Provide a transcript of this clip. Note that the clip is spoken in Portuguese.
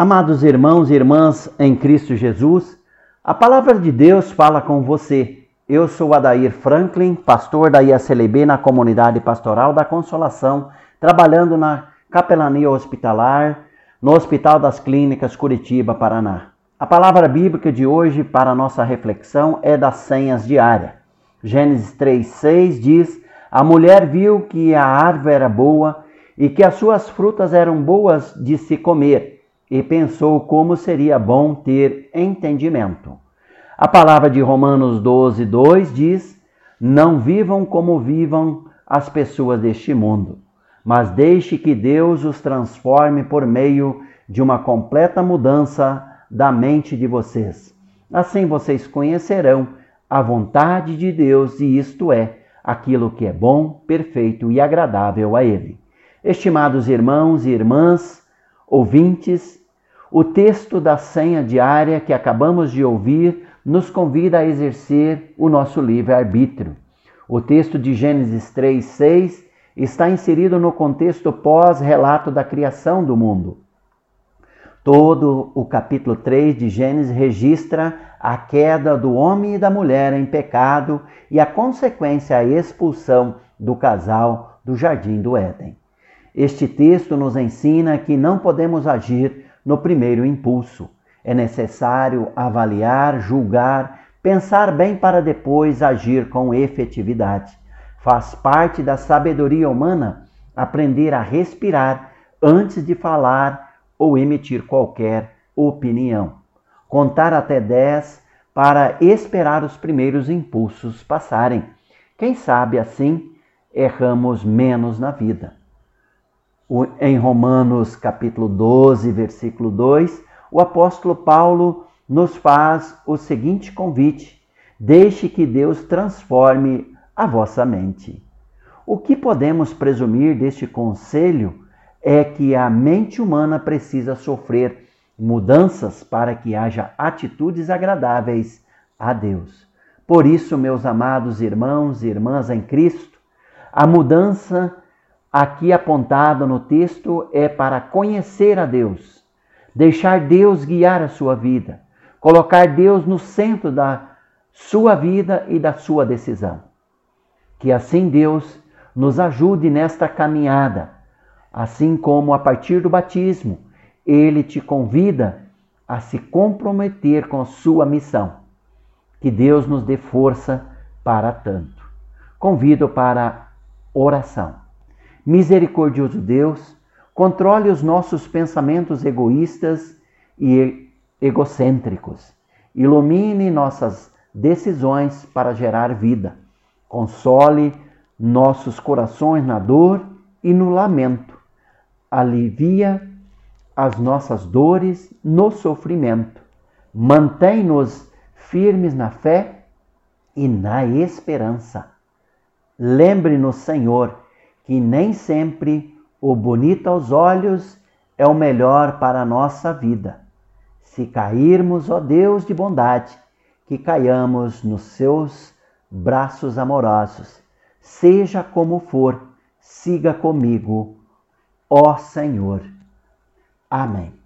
Amados irmãos e irmãs em Cristo Jesus, a palavra de Deus fala com você. Eu sou Adair Franklin, pastor da IACLB na comunidade pastoral da Consolação, trabalhando na capelania hospitalar no Hospital das Clínicas Curitiba, Paraná. A palavra bíblica de hoje para nossa reflexão é das senhas diárias. Gênesis 3:6 diz: A mulher viu que a árvore era boa e que as suas frutas eram boas de se comer e pensou como seria bom ter entendimento. A palavra de Romanos 12, 2 diz: Não vivam como vivam as pessoas deste mundo, mas deixe que Deus os transforme por meio de uma completa mudança da mente de vocês. Assim vocês conhecerão a vontade de Deus, e isto é, aquilo que é bom, perfeito e agradável a Ele. Estimados irmãos e irmãs, ouvintes, o texto da senha diária que acabamos de ouvir nos convida a exercer o nosso livre-arbítrio. O texto de Gênesis 3, 6 está inserido no contexto pós-relato da criação do mundo. Todo o capítulo 3 de Gênesis registra a queda do homem e da mulher em pecado e a consequência a expulsão do casal do jardim do Éden. Este texto nos ensina que não podemos agir no primeiro impulso. É necessário avaliar, julgar, pensar bem para depois agir com efetividade. Faz parte da sabedoria humana aprender a respirar antes de falar ou emitir qualquer opinião. Contar até 10 para esperar os primeiros impulsos passarem. Quem sabe assim erramos menos na vida em Romanos capítulo 12, versículo 2, o apóstolo Paulo nos faz o seguinte convite: Deixe que Deus transforme a vossa mente. O que podemos presumir deste conselho é que a mente humana precisa sofrer mudanças para que haja atitudes agradáveis a Deus. Por isso, meus amados irmãos e irmãs em Cristo, a mudança aqui apontado no texto é para conhecer a Deus, deixar Deus guiar a sua vida, colocar Deus no centro da sua vida e da sua decisão. Que assim Deus nos ajude nesta caminhada, assim como a partir do batismo ele te convida a se comprometer com sua missão. Que Deus nos dê força para tanto. Convido para oração. Misericordioso Deus, controle os nossos pensamentos egoístas e egocêntricos. Ilumine nossas decisões para gerar vida. Console nossos corações na dor e no lamento. Alivia as nossas dores no sofrimento. Mantém-nos firmes na fé e na esperança. Lembre-nos, Senhor, que nem sempre o bonito aos olhos é o melhor para a nossa vida. Se cairmos, ó Deus de bondade, que caiamos nos seus braços amorosos. Seja como for, siga comigo, ó Senhor. Amém.